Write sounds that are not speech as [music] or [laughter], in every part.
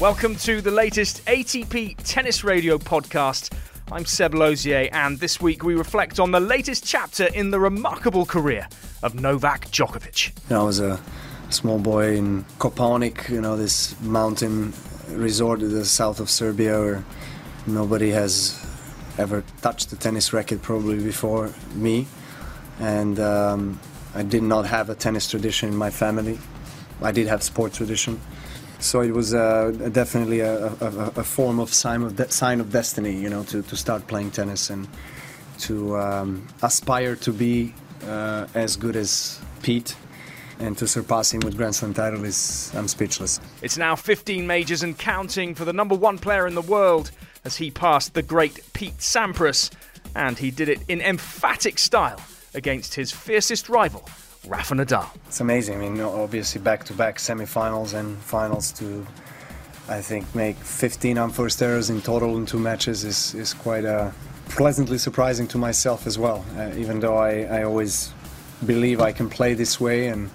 Welcome to the latest ATP Tennis Radio podcast. I'm Seb Lauzier, and this week we reflect on the latest chapter in the remarkable career of Novak Djokovic. You know, I was a small boy in Kopaonik, you know, this mountain resort in the south of Serbia where nobody has ever touched a tennis racket probably before me. And um, I did not have a tennis tradition in my family. I did have sport tradition so it was uh, definitely a, a, a, form of sign of de- sign of destiny, you know, to, to start playing tennis and to um, aspire to be uh, as good as Pete and to surpass him with Grand Slam title is I'm speechless. It's now 15 majors and counting for the number one player in the world as he passed the great Pete Sampras, and he did it in emphatic style against his fiercest rival, Rafa Nadal. It's amazing. I mean, obviously back-to-back semifinals and finals to, I think, make 15 unforced errors in total in two matches is, is quite uh, pleasantly surprising to myself as well. Uh, even though I, I always believe I can play this way and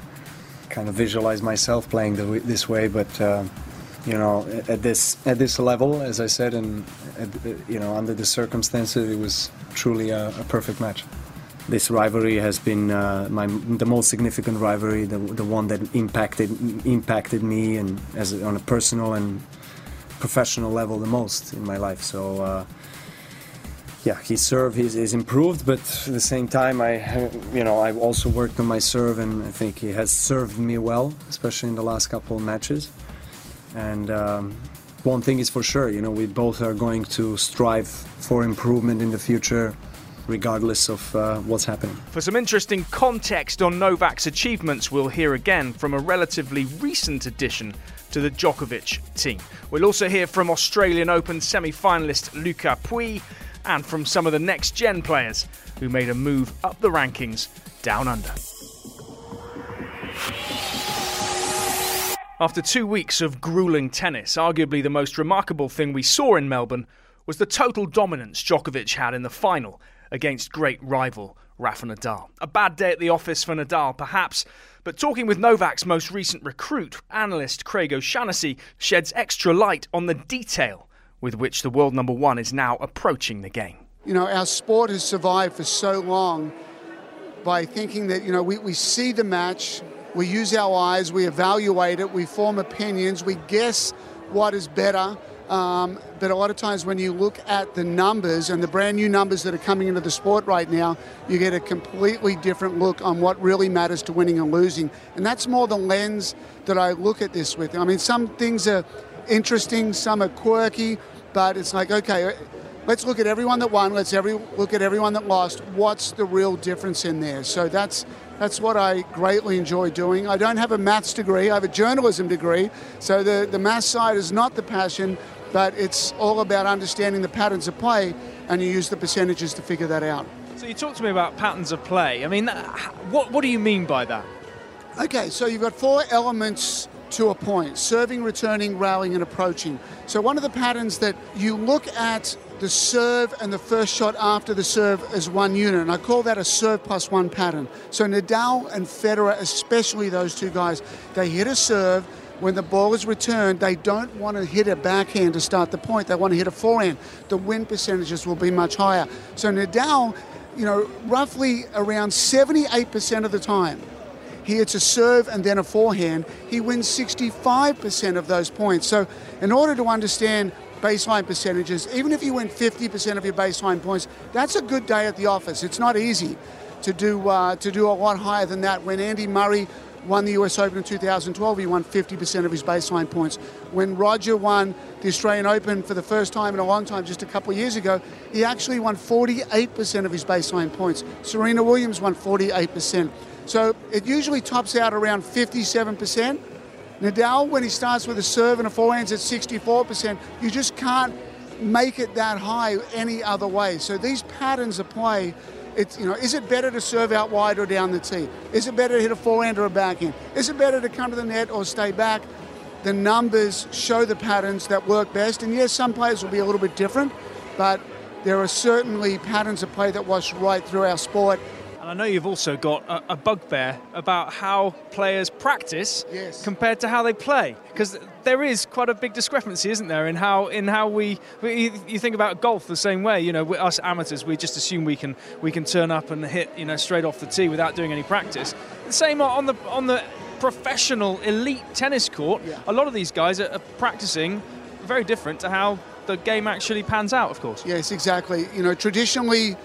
kind of visualize myself playing the, this way, but. Uh, you know, at this at this level, as I said, and at, you know, under the circumstances, it was truly a, a perfect match this rivalry has been uh, my the most significant rivalry, the, the one that impacted impacted me and as on a personal and professional level the most in my life. So. Uh, yeah, his serve is, is improved, but at the same time, I, you know, I've also worked on my serve, and I think he has served me well, especially in the last couple of matches. And um, one thing is for sure, you know, we both are going to strive for improvement in the future regardless of uh, what's happening. For some interesting context on Novak's achievements, we'll hear again from a relatively recent addition to the Djokovic team. We'll also hear from Australian Open semi finalist Lucas Pouille and from some of the next gen players who made a move up the rankings down under. After two weeks of grueling tennis, arguably the most remarkable thing we saw in Melbourne was the total dominance Djokovic had in the final against great rival Rafa Nadal. A bad day at the office for Nadal, perhaps, but talking with Novak's most recent recruit, analyst Craig O'Shaughnessy sheds extra light on the detail with which the world number one is now approaching the game. You know, our sport has survived for so long by thinking that, you know, we, we see the match, we use our eyes, we evaluate it, we form opinions, we guess what is better um, but a lot of times when you look at the numbers and the brand new numbers that are coming into the sport right now, you get a completely different look on what really matters to winning and losing. And that's more the lens that I look at this with. I mean, some things are interesting, some are quirky, but it's like, okay, let's look at everyone that won, let's every, look at everyone that lost. What's the real difference in there? So that's that's what I greatly enjoy doing. I don't have a maths degree, I have a journalism degree, so the, the maths side is not the passion, but it's all about understanding the patterns of play, and you use the percentages to figure that out. So you talked to me about patterns of play. I mean, what what do you mean by that? Okay, so you've got four elements to a point: serving, returning, rallying, and approaching. So one of the patterns that you look at the serve and the first shot after the serve as one unit. And I call that a serve plus one pattern. So Nadal and Federer, especially those two guys, they hit a serve when the ball is returned, they don't want to hit a backhand to start the point. They want to hit a forehand. The win percentages will be much higher. So Nadal, you know, roughly around 78% of the time, he hits a serve and then a forehand. He wins 65% of those points. So, in order to understand baseline percentages, even if you win 50% of your baseline points, that's a good day at the office. It's not easy to do uh, to do a lot higher than that. When Andy Murray won the US Open in 2012, he won 50% of his baseline points. When Roger won the Australian Open for the first time in a long time, just a couple of years ago, he actually won 48% of his baseline points. Serena Williams won 48%. So it usually tops out around 57%. Nadal, when he starts with a serve and a forehand, at 64%. You just can't make it that high any other way. So these patterns of play It's, you know, is it better to serve out wide or down the tee? Is it better to hit a forehand or a backhand? Is it better to come to the net or stay back? The numbers show the patterns that work best. And yes, some players will be a little bit different, but there are certainly patterns of play that wash right through our sport. And I know you've also got a, a bugbear about how players practice yes. compared to how they play, because there is quite a big discrepancy, isn't there, in how in how we, we you think about golf the same way. You know, us amateurs, we just assume we can we can turn up and hit you know straight off the tee without doing any practice. The same on the on the professional elite tennis court. Yeah. A lot of these guys are, are practicing very different to how the game actually pans out, of course. Yes, exactly. You know, traditionally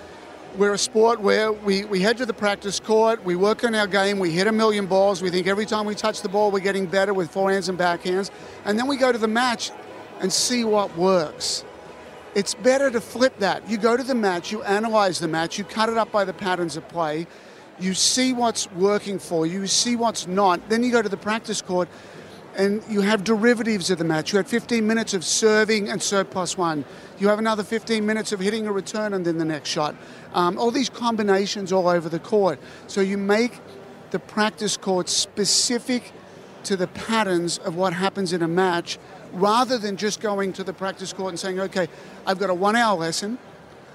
we're a sport where we, we head to the practice court, we work on our game, we hit a million balls, we think every time we touch the ball we're getting better with forehands and backhands, and then we go to the match and see what works. It's better to flip that. You go to the match, you analyze the match, you cut it up by the patterns of play, you see what's working for you, you see what's not, then you go to the practice court and you have derivatives of the match. You had 15 minutes of serving and serve plus one. You have another 15 minutes of hitting a return and then the next shot. Um, all these combinations all over the court. So you make the practice court specific to the patterns of what happens in a match rather than just going to the practice court and saying, okay, I've got a one hour lesson.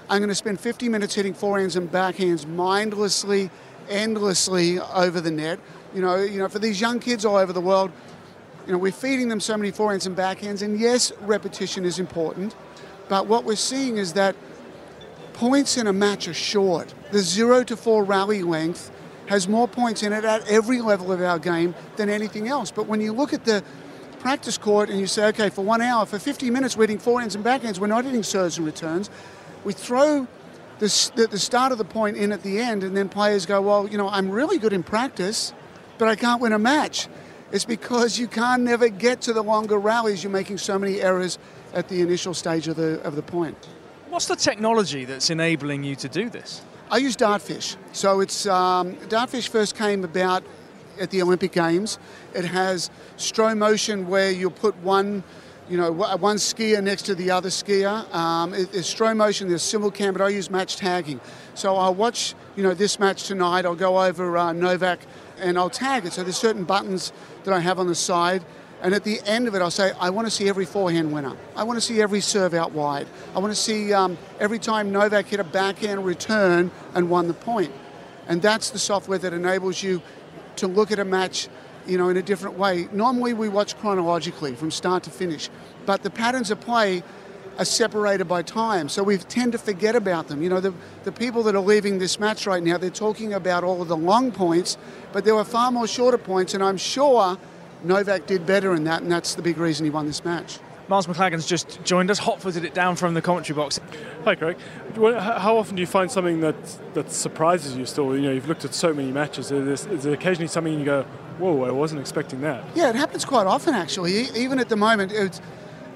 I'm going to spend 50 minutes hitting forehands and backhands mindlessly, endlessly over the net. You know, you know, for these young kids all over the world, you know, we're feeding them so many forehands and backhands, and yes, repetition is important, but what we're seeing is that points in a match are short. The zero to four rally length has more points in it at every level of our game than anything else. But when you look at the practice court and you say, okay, for one hour, for 50 minutes, we're hitting forehands and backhands, we're not hitting serves and returns, we throw the, the, the start of the point in at the end, and then players go, well, you know, I'm really good in practice, but I can't win a match. It's because you can't never get to the longer rallies. You're making so many errors at the initial stage of the, of the point. What's the technology that's enabling you to do this? I use Dartfish. So it's um, Dartfish first came about at the Olympic Games. It has StroMotion where you put one, you know, one skier next to the other skier. Um, it, there's StroMotion, there's SimulCam, but I use match tagging. So I'll watch, you know, this match tonight. I'll go over uh, Novak and I'll tag it. So there's certain buttons that I have on the side and at the end of it, I'll say, I want to see every forehand winner. I want to see every serve out wide. I want to see um, every time Novak hit a backhand return and won the point. And that's the software that enables you to look at a match you know, in a different way. Normally we watch chronologically from start to finish, but the patterns of play are separated by time, so we tend to forget about them. You know, the, the people that are leaving this match right now, they're talking about all of the long points, but there were far more shorter points, and I'm sure Novak did better in that, and that's the big reason he won this match. Miles Maclagan's just joined us, hot footed it down from the commentary box. Hi, Craig. How often do you find something that that surprises you? Still, you know, you've looked at so many matches. Is, is there occasionally something you go, "Whoa, I wasn't expecting that"? Yeah, it happens quite often actually. Even at the moment,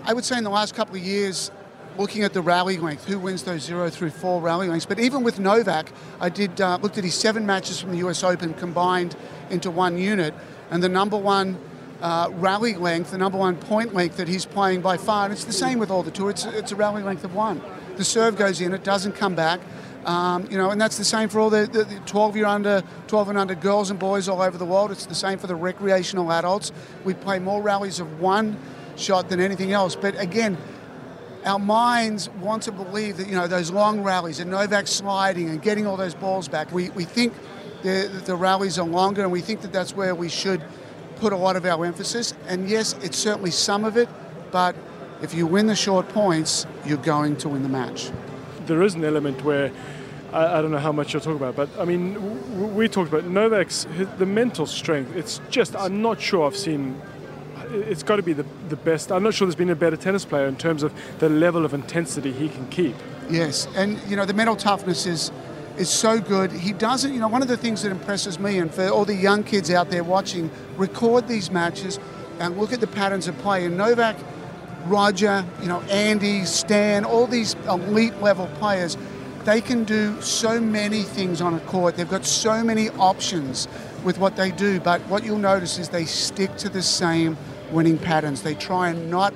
I would say in the last couple of years, looking at the rally length, who wins those zero through four rally lengths. But even with Novak, I did uh, looked at his seven matches from the U.S. Open combined into one unit, and the number one uh, rally length, the number one point length that he's playing by far. And it's the same with all the tour. It's, it's a rally length of one. The serve goes in, it doesn't come back. Um, you know, and that's the same for all the, the, the 12 year under, 12 and under girls and boys all over the world. It's the same for the recreational adults. We play more rallies of one shot than anything else. But again, our minds want to believe that you know those long rallies and Novak sliding and getting all those balls back. We, we think the, the rallies are longer, and we think that that's where we should put a lot of our emphasis. And yes, it's certainly some of it, but if you win the short points, you're going to win the match. There is an element where I, don't know how much you'll talk about, but I mean, we talked about Novak's the mental strength. It's just I'm not sure I've seen. It's got to be the, the best. I'm not sure there's been a better tennis player in terms of the level of intensity he can keep. Yes, and you know the mental toughness is is so good. He doesn't, you know, one of the things that impresses me and for all the young kids out there watching, record these matches and look at the patterns of play. And Novak, Roger, you know, Andy, Stan, all these elite level players, they can do so many things on a court. They've got so many options with what they do. But what you'll notice is they stick to the same winning patterns. They try and not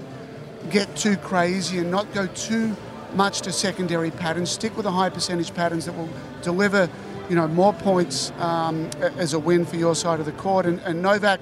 get too crazy and not go too much to secondary patterns. Stick with the high percentage patterns that will deliver, you know, more points um, as a win for your side of the court. And, and Novak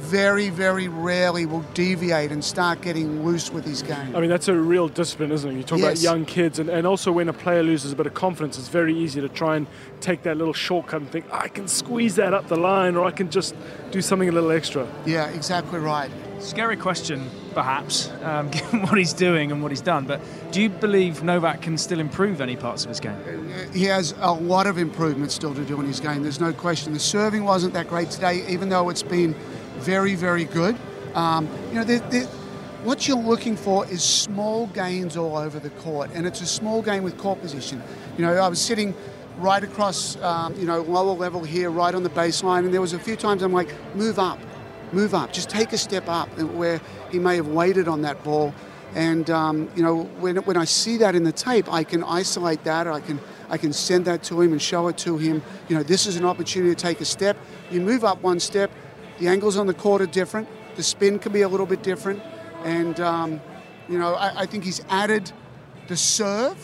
very, very rarely will deviate and start getting loose with his game. I mean, that's a real discipline, isn't it? You talk yes. about young kids, and, and also when a player loses a bit of confidence, it's very easy to try and take that little shortcut and think, I can squeeze that up the line, or I can just do something a little extra. Yeah, exactly right. Scary question, perhaps, um, [laughs] given what he's doing and what he's done. But do you believe Novak can still improve any parts of his game? He has a lot of improvement still to do in his game. There's no question. The serving wasn't that great today, even though it's been very, very good. Um, you know, they're, they're, what you're looking for is small gains all over the court, and it's a small game with court position. You know, I was sitting right across, um, you know, lower level here, right on the baseline, and there was a few times I'm like, move up, move up, just take a step up, where he may have waited on that ball. And um, you know, when, when I see that in the tape, I can isolate that. I can I can send that to him and show it to him. You know, this is an opportunity to take a step. You move up one step, the angles on the court are different. The spin can be a little bit different. And, um, you know, I, I, think he's added the serve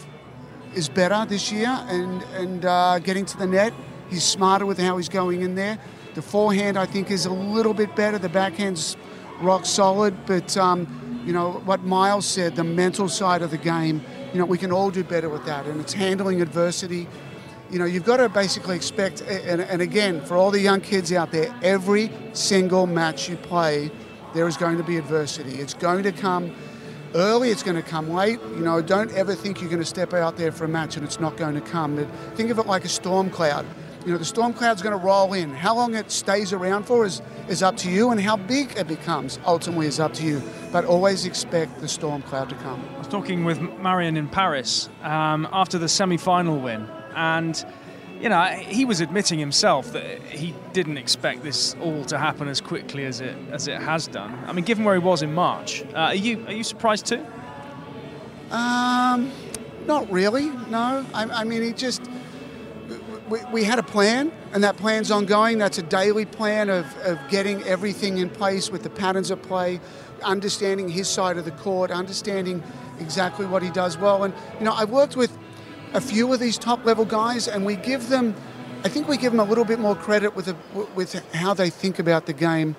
is better this year and, and uh, getting to the net. He's smarter with how he's going in there. The forehand, I think, is a little bit better. The backhand's rock solid. But, um, you know, what Miles said, the mental side of the game, you know, we can all do better with that. And it's handling adversity you know, you've got to basically expect, and, and, again, for all the young kids out there, every single match you play, there is going to be adversity. It's going to come early, it's going to come late. You know, don't ever think you're going to step out there for a match and it's not going to come. Think of it like a storm cloud. You know, the storm cloud's going to roll in. How long it stays around for is, is up to you, and how big it becomes ultimately is up to you. But always expect the storm cloud to come. I was talking with Marian in Paris um, after the semi final win and you know, he was admitting himself that he didn't expect this all to happen as quickly as it as it has done. I mean, given where he was in March, uh, are you are you surprised too? Um, not really. No, I, I mean, he just we, we, had a plan, and that plan's ongoing. That's a daily plan of, of getting everything in place with the patterns of play, understanding his side of the court, understanding exactly what he does well. And you know, I've worked with a few of these top level guys, and we give them, I think we give them a little bit more credit with, with how they think about the game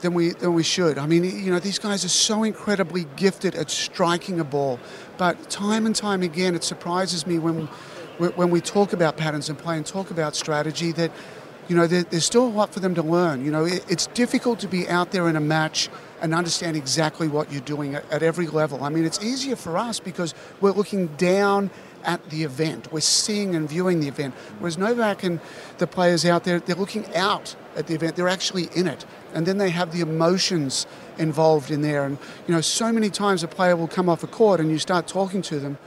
than we, than we should. I mean, you know, these guys are so incredibly gifted at striking a ball, but time and time again, it surprises me when, when we talk about patterns and play and talk about strategy that, you know, there, there's still a lot for them to learn. You know, it, it's difficult to be out there in a match and understand exactly what you're doing at, at every level. I mean, it's easier for us because we're looking down at the event. We're seeing and viewing the event. Whereas Novak and the players out there, they're looking out at the event. They're actually in it. And then they have the emotions involved in there. And, you know, so many times a player will come off a court and you start talking to them,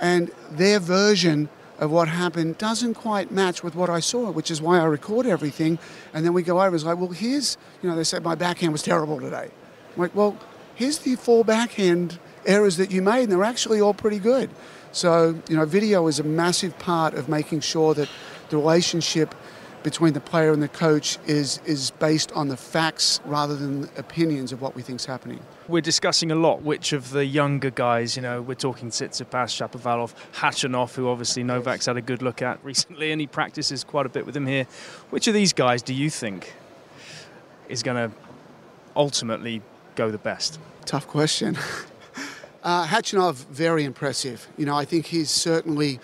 and their version of what happened doesn't quite match with what I saw, which is why I record everything. And then we go over. It's like, well, here's, you know, they said my backhand was terrible today. I'm like, well, here's the four backhand errors that you made, and they're actually all pretty good. So, you know, video is a massive part of making sure that the relationship between the player and the coach is is based on the facts rather than opinions of what we think is happening. We're discussing a lot which of the younger guys, you know, we're talking Tsitsipas, Shapovalov, Khachanov, who obviously Novak's had a good look at recently and he practices quite a bit with him here. Which of these guys do you think is going to ultimately go the best? Tough question. [laughs] Uh, very impressive. You know, I think he's certainly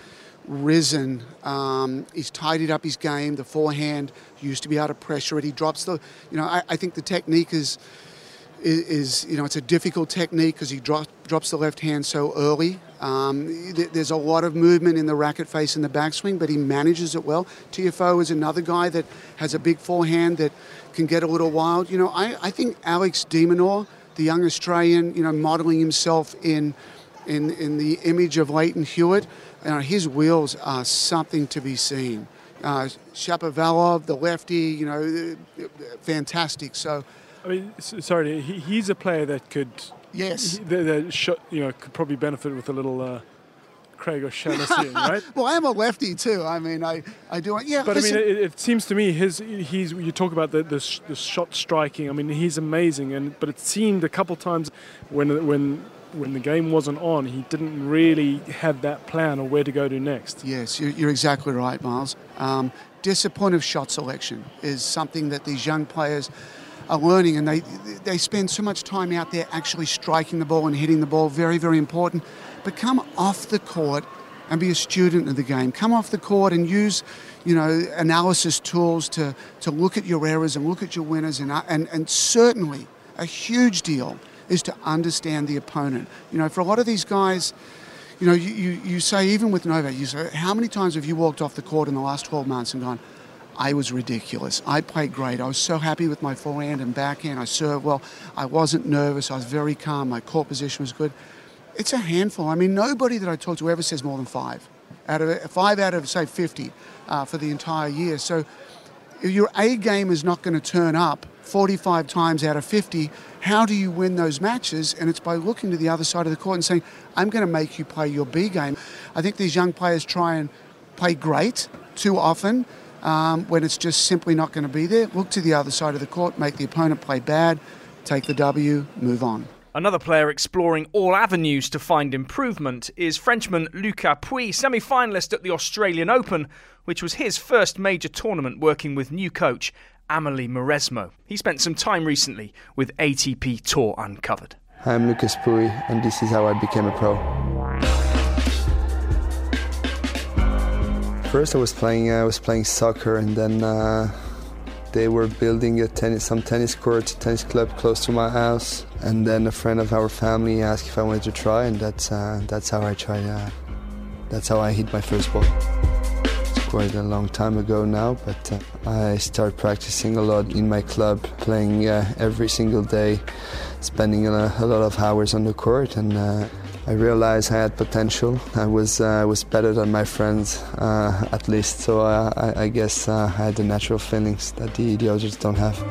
risen. Um, he's tidied up his game. The forehand used to be out of pressure it. He drops the, you know, I, I think the technique is, is, is, you know, it's a difficult technique because he drop, drops the left hand so early. Um, th- there's a lot of movement in the racket face and the backswing, but he manages it well. Tiafoe is another guy that has a big forehand that can get a little wild. You know, I, I think Alex de Minaur the young Australian, you know, modelling himself in, in, in the image of Lleyton Hewitt. Uh, his wheels are something to be seen. Uh, Shapovalov, the lefty, you know, fantastic. So, I mean, sorry, he, he's a player that could, yes, that, that you know, could probably benefit with a little. Uh, Craig O'Shaughnessy, right? [laughs] well, I am a lefty too. I mean, I, I do. Yeah, but. I mean, it, it, seems to me his he's. You talk about the, the, the shot striking. I mean, he's amazing, and but it seemed a couple times when when when the game wasn't on, he didn't really have that plan or where to go to next. Yes, you're, exactly right, Miles. Um, disappointive shot selection is something that these young players are learning, and they they spend so much time out there actually striking the ball and hitting the ball. Very, very important. But come off the court and be a student of the game. Come off the court and use, you know, analysis tools to to look at your errors and look at your winners, and uh, and and certainly a huge deal is to understand the opponent. You know, for a lot of these guys. You know, you, you, you say, even with Novak, you say, how many times have you walked off the court in the last 12 months and gone, I was ridiculous. I played great. I was so happy with my forehand and backhand. I served well. I wasn't nervous. I was very calm. My court position was good. It's a handful. I mean, nobody that I talk to ever says more than five. Out of five out of say 50 uh, for the entire year. So your A game is not going to turn up 45 times out of 50, how do you win those matches? And it's by looking to the other side of the court and saying, I'm going to make you play your B game. I think these young players try and play great too often um, when it's just simply not going to be there. Look to the other side of the court, make the opponent play bad, take the W, move on. Another player exploring all avenues to find improvement is Frenchman Lucas Pouille, semi finalist at the Australian Open, which was his first major tournament working with new coach Amelie Mauresmo. He spent some time recently with ATP Tour Uncovered. I'm Lucas Pouille, and this is how I became a pro. first I was playing I was playing soccer and then uh, they were building a tennis some tennis court tennis club close to my house. And then a friend of our family asked if I wanted to try and that's uh, that's how I tried uh, that's how I hit my first ball. It's quite a long time ago now but uh, I started practicing a lot in my club playing uh, every single day spending a, a, lot of hours on the court and uh, I realized I had potential. I was uh, was better than my friends, uh, at least. So uh, I, I, guess uh, I had the natural feelings that the, the others don't have.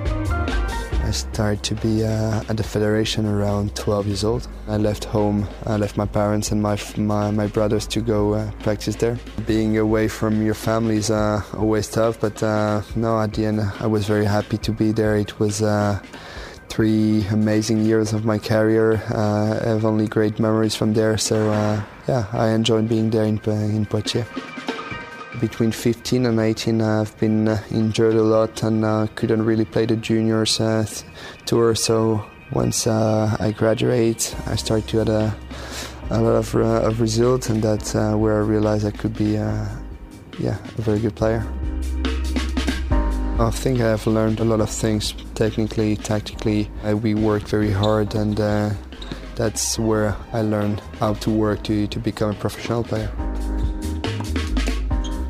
I started to be uh, at the federation around 12 years old. I left home, I left my parents and my my, my brothers to go uh, practice there. Being away from your family is always tough, but no, at the end I was very happy to be there. It was three amazing years of my career. Uh, I have only great memories from there. So uh, yeah, I enjoyed being there in, in Poitiers. Between 15 and 18, I've been uh, injured a lot and uh, couldn't really play the juniors uh, tour. So once uh, I graduate, I start to get a, a lot of, of results, and that's where I realized I could be, yeah, a very good player. I think I have learned a lot of things technically, tactically. Uh, we worked very hard, and uh, that's where I learned how to work to, to become a professional player.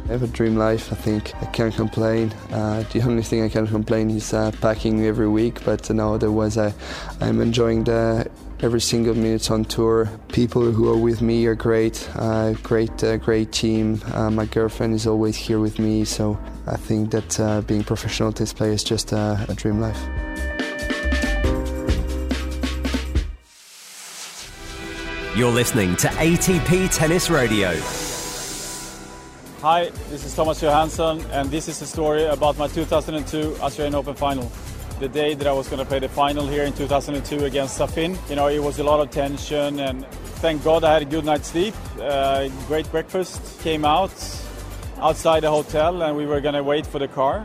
I have a dream life. I think I can't complain. Uh, the only thing I can complain is uh, packing every week, but no, otherwise I, I'm enjoying the every single minute on tour. People who are with me are great, uh, great, uh, great team. Uh, my girlfriend is always here with me, so I think that uh, being professional tennis player is just a dream life. You're listening to ATP Tennis Radio. Hi, this is Thomas Johansson, and this is a story about my 2002 Australian Open final the day that I was going to play the final here in 2002 against Safin. You know, it was a lot of tension, and thank God I had a good night's sleep. Uh, great breakfast. Came out outside the hotel, and we were going to wait for the car.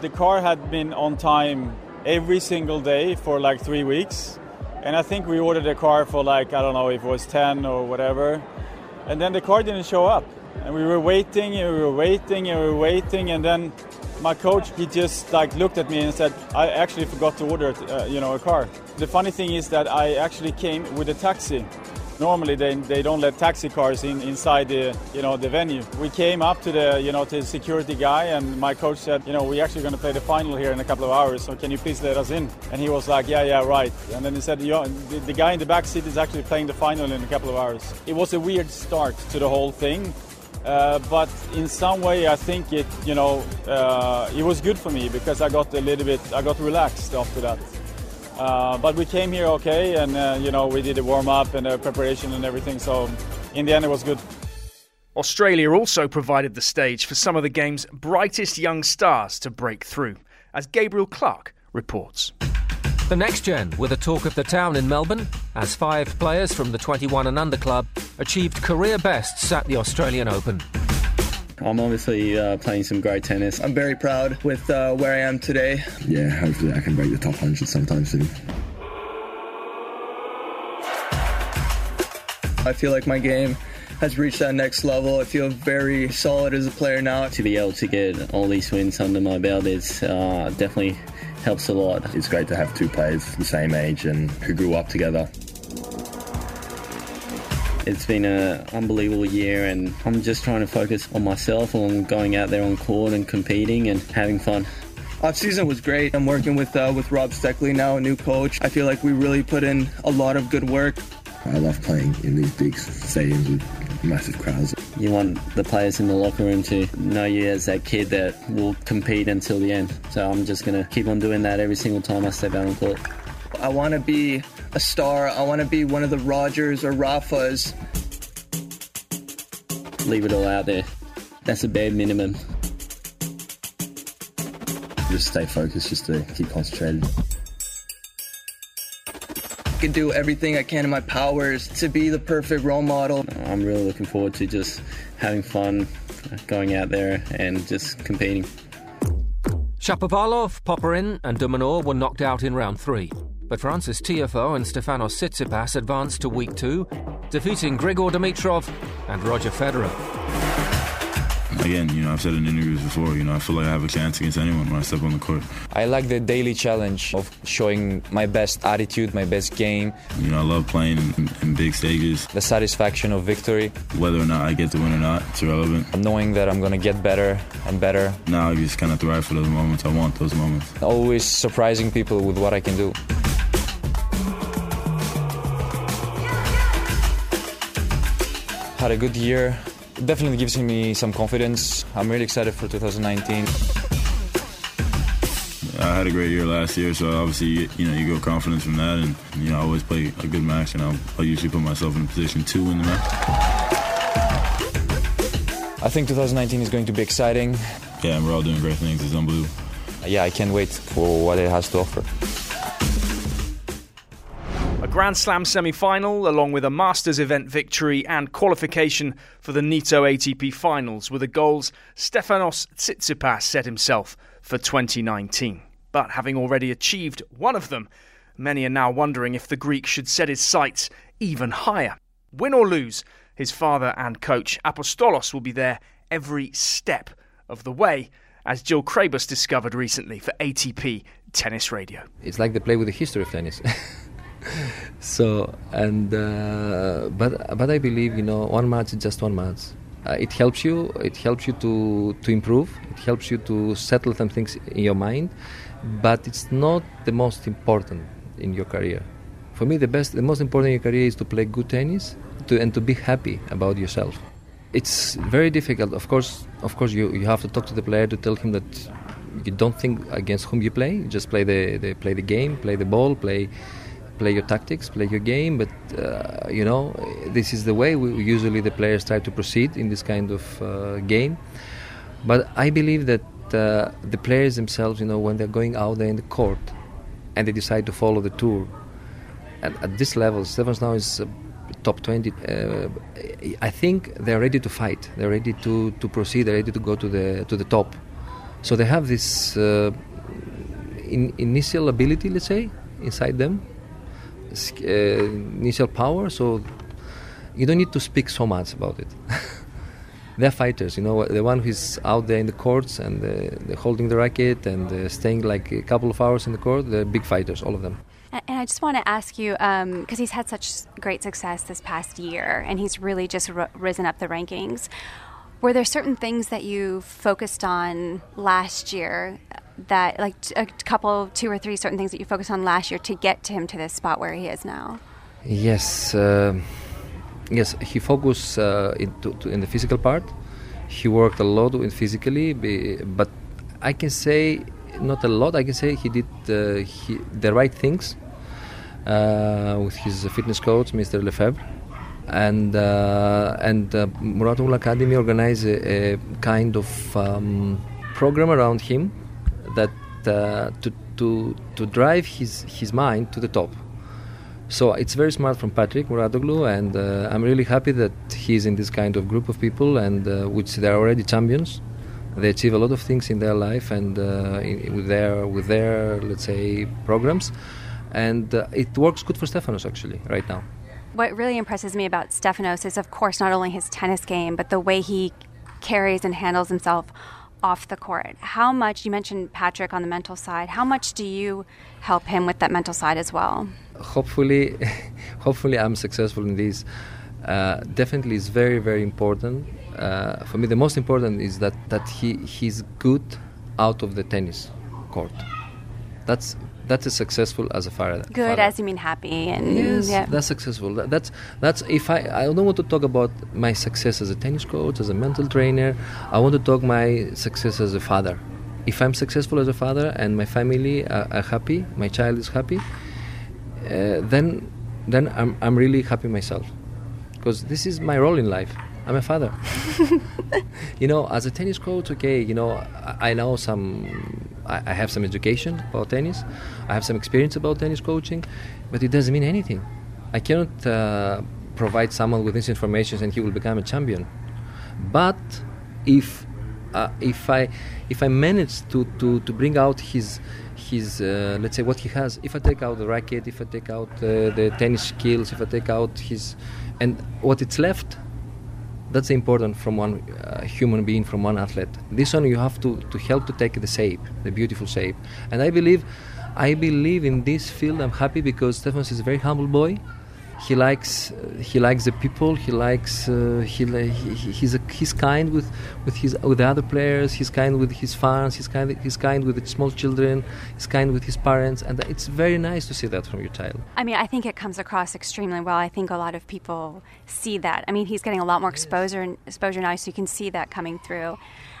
The car had been on time every single day for like three weeks, and I think we ordered a car for like I don't know if it was 10 or whatever, and then the car didn't show up, and we were waiting and we were waiting and we were waiting, and then my coach he just like looked at me and said i actually forgot to order uh, you know a car. The funny thing is that i actually came with a taxi. Normally they, they don't let taxi cars in inside the you know the venue. We came up to the you know to the security guy and my coach said you know we're actually going to play the final here in a couple of hours so can you please let us in? And he was like yeah yeah right. And then he said the, the guy in the back seat is actually playing the final in a couple of hours. It was a weird start to the whole thing uh, but in some way, I think it, you know, uh, it was good for me because I got a little bit, I got relaxed after that. Uh, but we came here okay, and uh, you know, we did a warm up and a preparation and everything. So in the end, it was good. Australia also provided the stage for some of the game's brightest young stars to break through, as Gabriel Clark reports. The next gen were the talk of the town in Melbourne as five players from the 21 and under club achieved career bests at the Australian Open. I'm obviously uh, playing some great tennis. I'm very proud with uh, where I am today. Yeah, hopefully I can break the top 100 sometime soon. I feel like my game has reached that next level. I feel very solid as a player now. To be able to get all these wins under my belt is uh, definitely helps a lot. It's great to have two players the same age and who grew up together. It's been an unbelievable year, and I'm just trying to focus on myself, on going out there on court and competing and having fun. Off season was great. I'm working with uh, with Rob Steckley now, a new coach. I feel like we really put in a lot of good work. I love playing in these big stadiums with massive crowds. You want the players in the locker room to know you as that kid that will compete until the end. So I'm just going to keep on doing that every single time I step out on court. I want to be a star. I want to be one of the Rogers or Rafas. Leave it all out there. That's a bare minimum. Just stay focused, just to keep concentrated. I can do everything I can in my powers to be the perfect role model. I'm really looking forward to just having fun, going out there and just competing. Shapovalov, Popyrin, and de Minaur were knocked out in round three. But Frances Tiafoe and Stefanos Tsitsipas advanced to week two, defeating Grigor Dimitrov and Roger Federer. Again, you know, I've said in interviews before, you know, I feel like I have a chance against anyone when I step on the court. I like the daily challenge of showing my best attitude, my best game. You know, I love playing in, in big stages. The satisfaction of victory. Whether or not I get to win or not, it's irrelevant. Knowing that I'm going to get better and better. Now I just kind of thrive for those moments. I want those moments. Always surprising people with what I can do. Had a good year. Definitely gives me some confidence. I'm really excited for 2019. I had a great year last year, so obviously, you know, you go confidence from that, and you know, I always play a good match, and I'll, I'll usually put myself in a position to win the match. I think 2019 is going to be exciting. Yeah, and we're all doing great things. It's unbelievable. Yeah, I can't wait for what it has to offer. Grand Slam semi final, along with a Masters event victory and qualification for the Nitto ATP finals, were the goals Stefanos Tsitsipas set himself for 2019. But having already achieved one of them, many are now wondering if the Greek should set his sights even higher. Win or lose, his father and coach Apostolos will be there every step of the way, as Jill Craybas discovered recently for ATP Tennis Radio. It's like they play with the history of tennis. [laughs] [laughs] so and uh, but but I believe you know one match is just one match. Uh, it helps you. It helps you to to improve. It helps you to settle some things in your mind, but it's not the most important in your career. For me, the best, the most important in your career is to play good tennis to, and to be happy about yourself. It's very difficult. Of course, of course, you, you have to talk to the player to tell him that you don't think against whom you play. You just play the, the play the game, play the ball, play play your tactics, play your game. But uh, you know, this is the way we, usually the players try to proceed in this kind of uh, game. But I believe that uh, the players themselves, you know, when they're going out there in the court and they decide to follow the tour, at, at this level, Stefanos now is top 20. Uh, I think they're ready to fight. They're ready to, to proceed. They're ready to go to the to the top. So they have this uh, in, initial ability, let's say, inside them, uh, initial power. So you don't need to speak so much about it. [laughs] they're fighters, you know. The one who's out there in the courts and uh, holding the racket and uh, staying like a couple of hours in the court, they're big fighters, all of them. And I just want to ask you, because um, he's had such great success this past year, and he's really just r- risen up the rankings. Were there certain things that you focused on last year that, like a couple, two or three certain things that you focused on last year to get to him to this spot where he is now? Yes, uh, yes. He focused uh, into, to, in the physical part. He worked a lot in physically, but I can say not a lot. I can say he did uh, he, the right things uh, with his fitness coach, Mr. Lefebvre, and uh, and uh, Murat Academy organized a, a kind of um, program around him that uh, to to to drive his his mind to the top. So it's very smart from Patrick Mouratoglou, and uh, I'm really happy that he's in this kind of group of people, and uh, which they are already champions. They achieve a lot of things in their life and uh, in, with their with their let's say programs, and uh, it works good for Stefanos actually right now. What really impresses me about Stefanos is, of course, not only his tennis game, but the way he carries and handles himself off the court. How much, you mentioned Patrick on the mental side, how much do you help him with that mental side as well? Hopefully, [laughs] hopefully I'm successful in this. Uh, definitely is very, very important. Uh, for me, the most important is that, that he, he's good out of the tennis court. That's that's as successful as a father. Good, father. as you mean happy and yes, yeah. that's successful. That, that's that's if I I don't want to talk about my success as a tennis coach, as a mental trainer. I want to talk my success as a father. If I'm successful as a father and my family are, are happy, my child is happy, uh, then then I'm I'm really happy myself, because this is my role in life. I'm a father. [laughs] you know, as a tennis coach, okay, you know, I, I know some, I, I, have some education about tennis, I have some experience about tennis coaching, but it doesn't mean anything. I cannot uh, provide someone with this information and he will become a champion. But if uh, if I if I manage to, to, to bring out his his uh, let's say what he has, if I take out the racket, if I take out uh, the tennis skills, if I take out his and what it's left that's important from one uh, human being from one athlete this one you have to, to help to take the shape the beautiful shape and i believe i believe in this field i'm happy because stefanos is a very humble boy. He likes uh, he likes the people he likes uh, he, he he's a, he's kind with with his with the other players he's kind with his fans he's kind he's kind with the small children he's kind with his parents and it's very nice to see that from your child. I mean i think it comes across extremely well. I think a lot of people see that. I mean he's getting a lot more exposure exposure now so you can see that coming through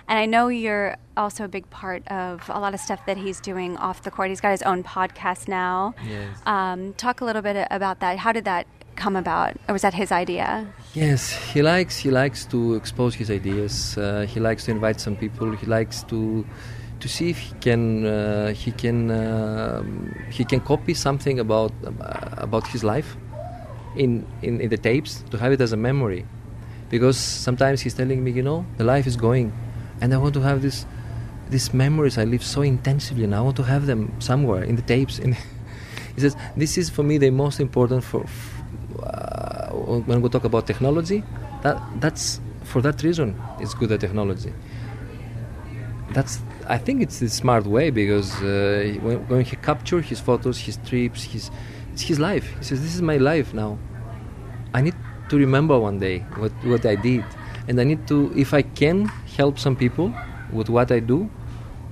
and I know you're also a big part of a lot of stuff that he's doing off the court. He's got his own podcast now. Yes. Um, talk a little bit about that. How did that come about, or was that his idea? Yes, he likes he likes to expose his ideas. Uh, he likes to invite some people. He likes to to see if he can uh, he can uh, he can copy something about uh, about his life in, in in the tapes to have it as a memory. Because sometimes he's telling me, you know, the life is going and I want to have this these memories I live so intensively and I want to have them somewhere in the tapes. In [laughs] he says this is for me the most important for uh, when we talk about technology. That that's for that reason it's good at technology. That's I think it's the smart way because uh, when, when he captures his photos, his trips, his it's his life. He says this is my life now. I need to remember one day what what I did and I need to, if I can help some people with what I do,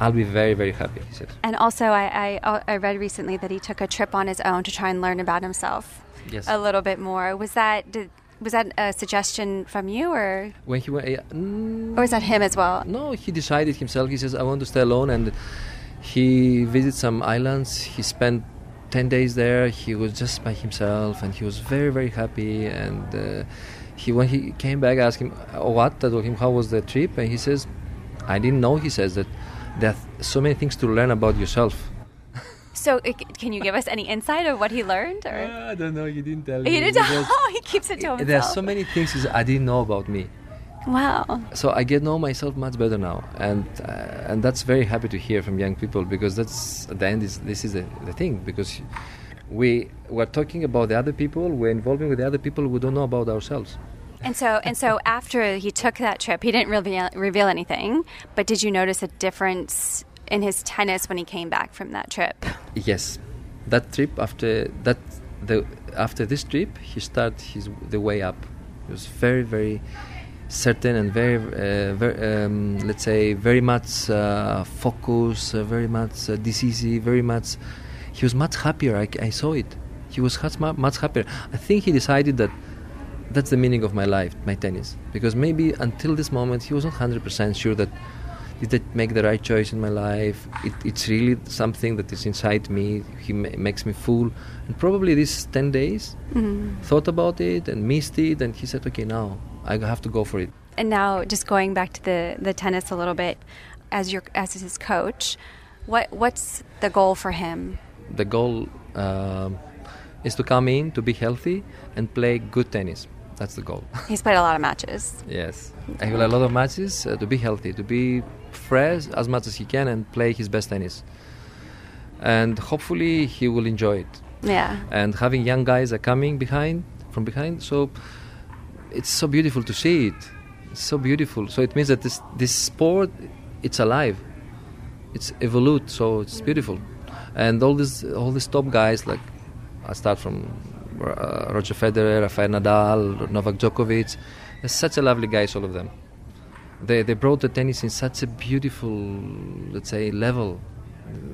I'll be very, very happy. He says. And also, I, I, I read recently that he took a trip on his own to try and learn about himself yes. a little bit more. Was that did, was that a suggestion from you, or when he went, uh, mm, or was that him as well? No, he decided himself. He says, "I want to stay alone," and he visited some islands. He spent 10 days there he was just by himself and he was very very happy and uh, he when he came back, I asked him oh, what. I told him how was the trip, and he says, I didn't know. He says that there are so many things to learn about yourself. So, can you give us any insight of what he learned? Or uh, I don't know. He didn't tell he me. He didn't. [laughs] Oh, he keeps it to himself. There are so many things I didn't know about me. Wow. So I get know myself much better now, and uh, and that's very happy to hear from young people because that's at the end is this is the, the thing because we we're talking about the other people, we're involving with the other people we don't know about ourselves. And so, and so, after he took that trip, he didn't reveal, reveal anything. But did you notice a difference in his tennis when he came back from that trip? Yes, that trip after that, the after this trip, he started his the way up. He was very, very certain and very, uh, very um, let's say, very much uh, focused, uh, very much uh, decisive, very much he was much happier. I, I saw it. He was much, much happier. I think he decided that that's the meaning of my life, my tennis. Because maybe until this moment, he was not 100% sure that did I make the right choice in my life? It, it's really something that is inside me. He ma- makes me full. And probably these 10 days, mm-hmm. thought about it and missed it. And he said, okay, now I have to go for it. And now, just going back to the, the tennis a little bit, as your as his coach, What What's the goal for him? The goal um, is to come in, to be healthy, and play good tennis. That's the goal. [laughs] He's played a lot of matches. yes, I have a lot of matches uh, to be healthy, to be fresh as much as he can, and play his best tennis. And hopefully, he will enjoy it. Yeah. And having young guys are coming behind, from behind, so it's so beautiful to see it. It's so beautiful. So it means that this this sport, it's alive. It's evolved. So it's beautiful. And all these all these top guys like I start from uh, Roger Federer, Rafael Nadal, Novak Djokovic. They're such a lovely guys, all of them. They they brought the tennis in such a beautiful, let's say, level.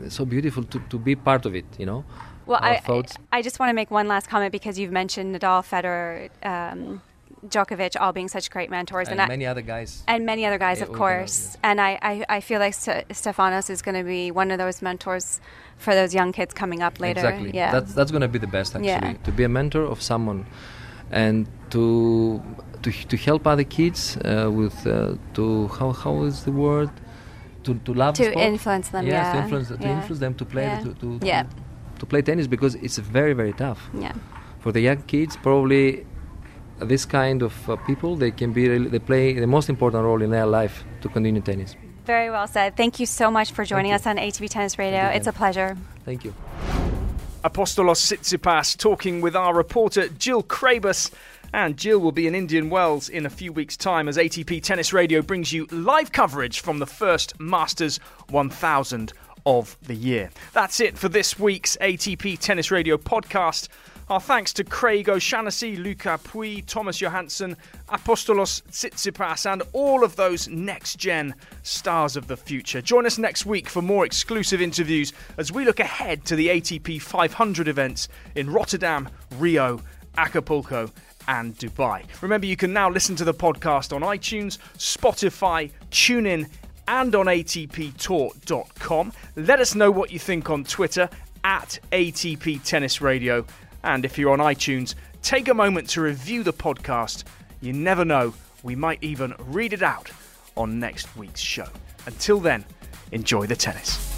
It's so beautiful to, to be part of it, you know. Well, Our I, thoughts. I just want to make one last comment because you've mentioned Nadal, Federer, um, Djokovic, all being such great mentors, and I- many other guys. and many other guys, of course. And I, I, I feel like St- Stefanos is going to be one of those mentors for those young kids coming up later. Exactly. Yeah. That's that's going to be the best actually. Yeah. To be a mentor of someone, and to to to help other kids uh, with uh, to how how is the word to to love To sport? influence them, Yes, yeah. to influence to Yeah. influence them to play Yeah. to to, Yeah. to play tennis because it's very very tough. Yeah. For the young kids, probably this kind of uh, people they can be really, they play the most important role in their life to continue tennis. Very well said. Thank you so much for joining us on ATP Tennis Radio. You, It's a pleasure. Thank you. Apostolos Tsitsipas talking with our reporter Jill Craybas. And Jill will be in Indian Wells in a few weeks' time as ATP Tennis Radio brings you live coverage from the first Masters 1000 of the year. That's it for this week's ATP Tennis Radio podcast. Our thanks to Craig O'Shaughnessy, Lucas Pouille, Thomas Johansson, Apostolos Tsitsipas, and all of those next gen stars of the future. Join us next week for more exclusive interviews as we look ahead to the ATP 500 events in Rotterdam, Rio, Acapulco, and Dubai. Remember, you can now listen to the podcast on iTunes, Spotify, TuneIn, and on ATPTour.com. Let us know what you think on Twitter at ATP Tennis Radio. And if you're on iTunes, take a moment to review the podcast. You never know, we might even read it out on next week's show. Until then, enjoy the tennis.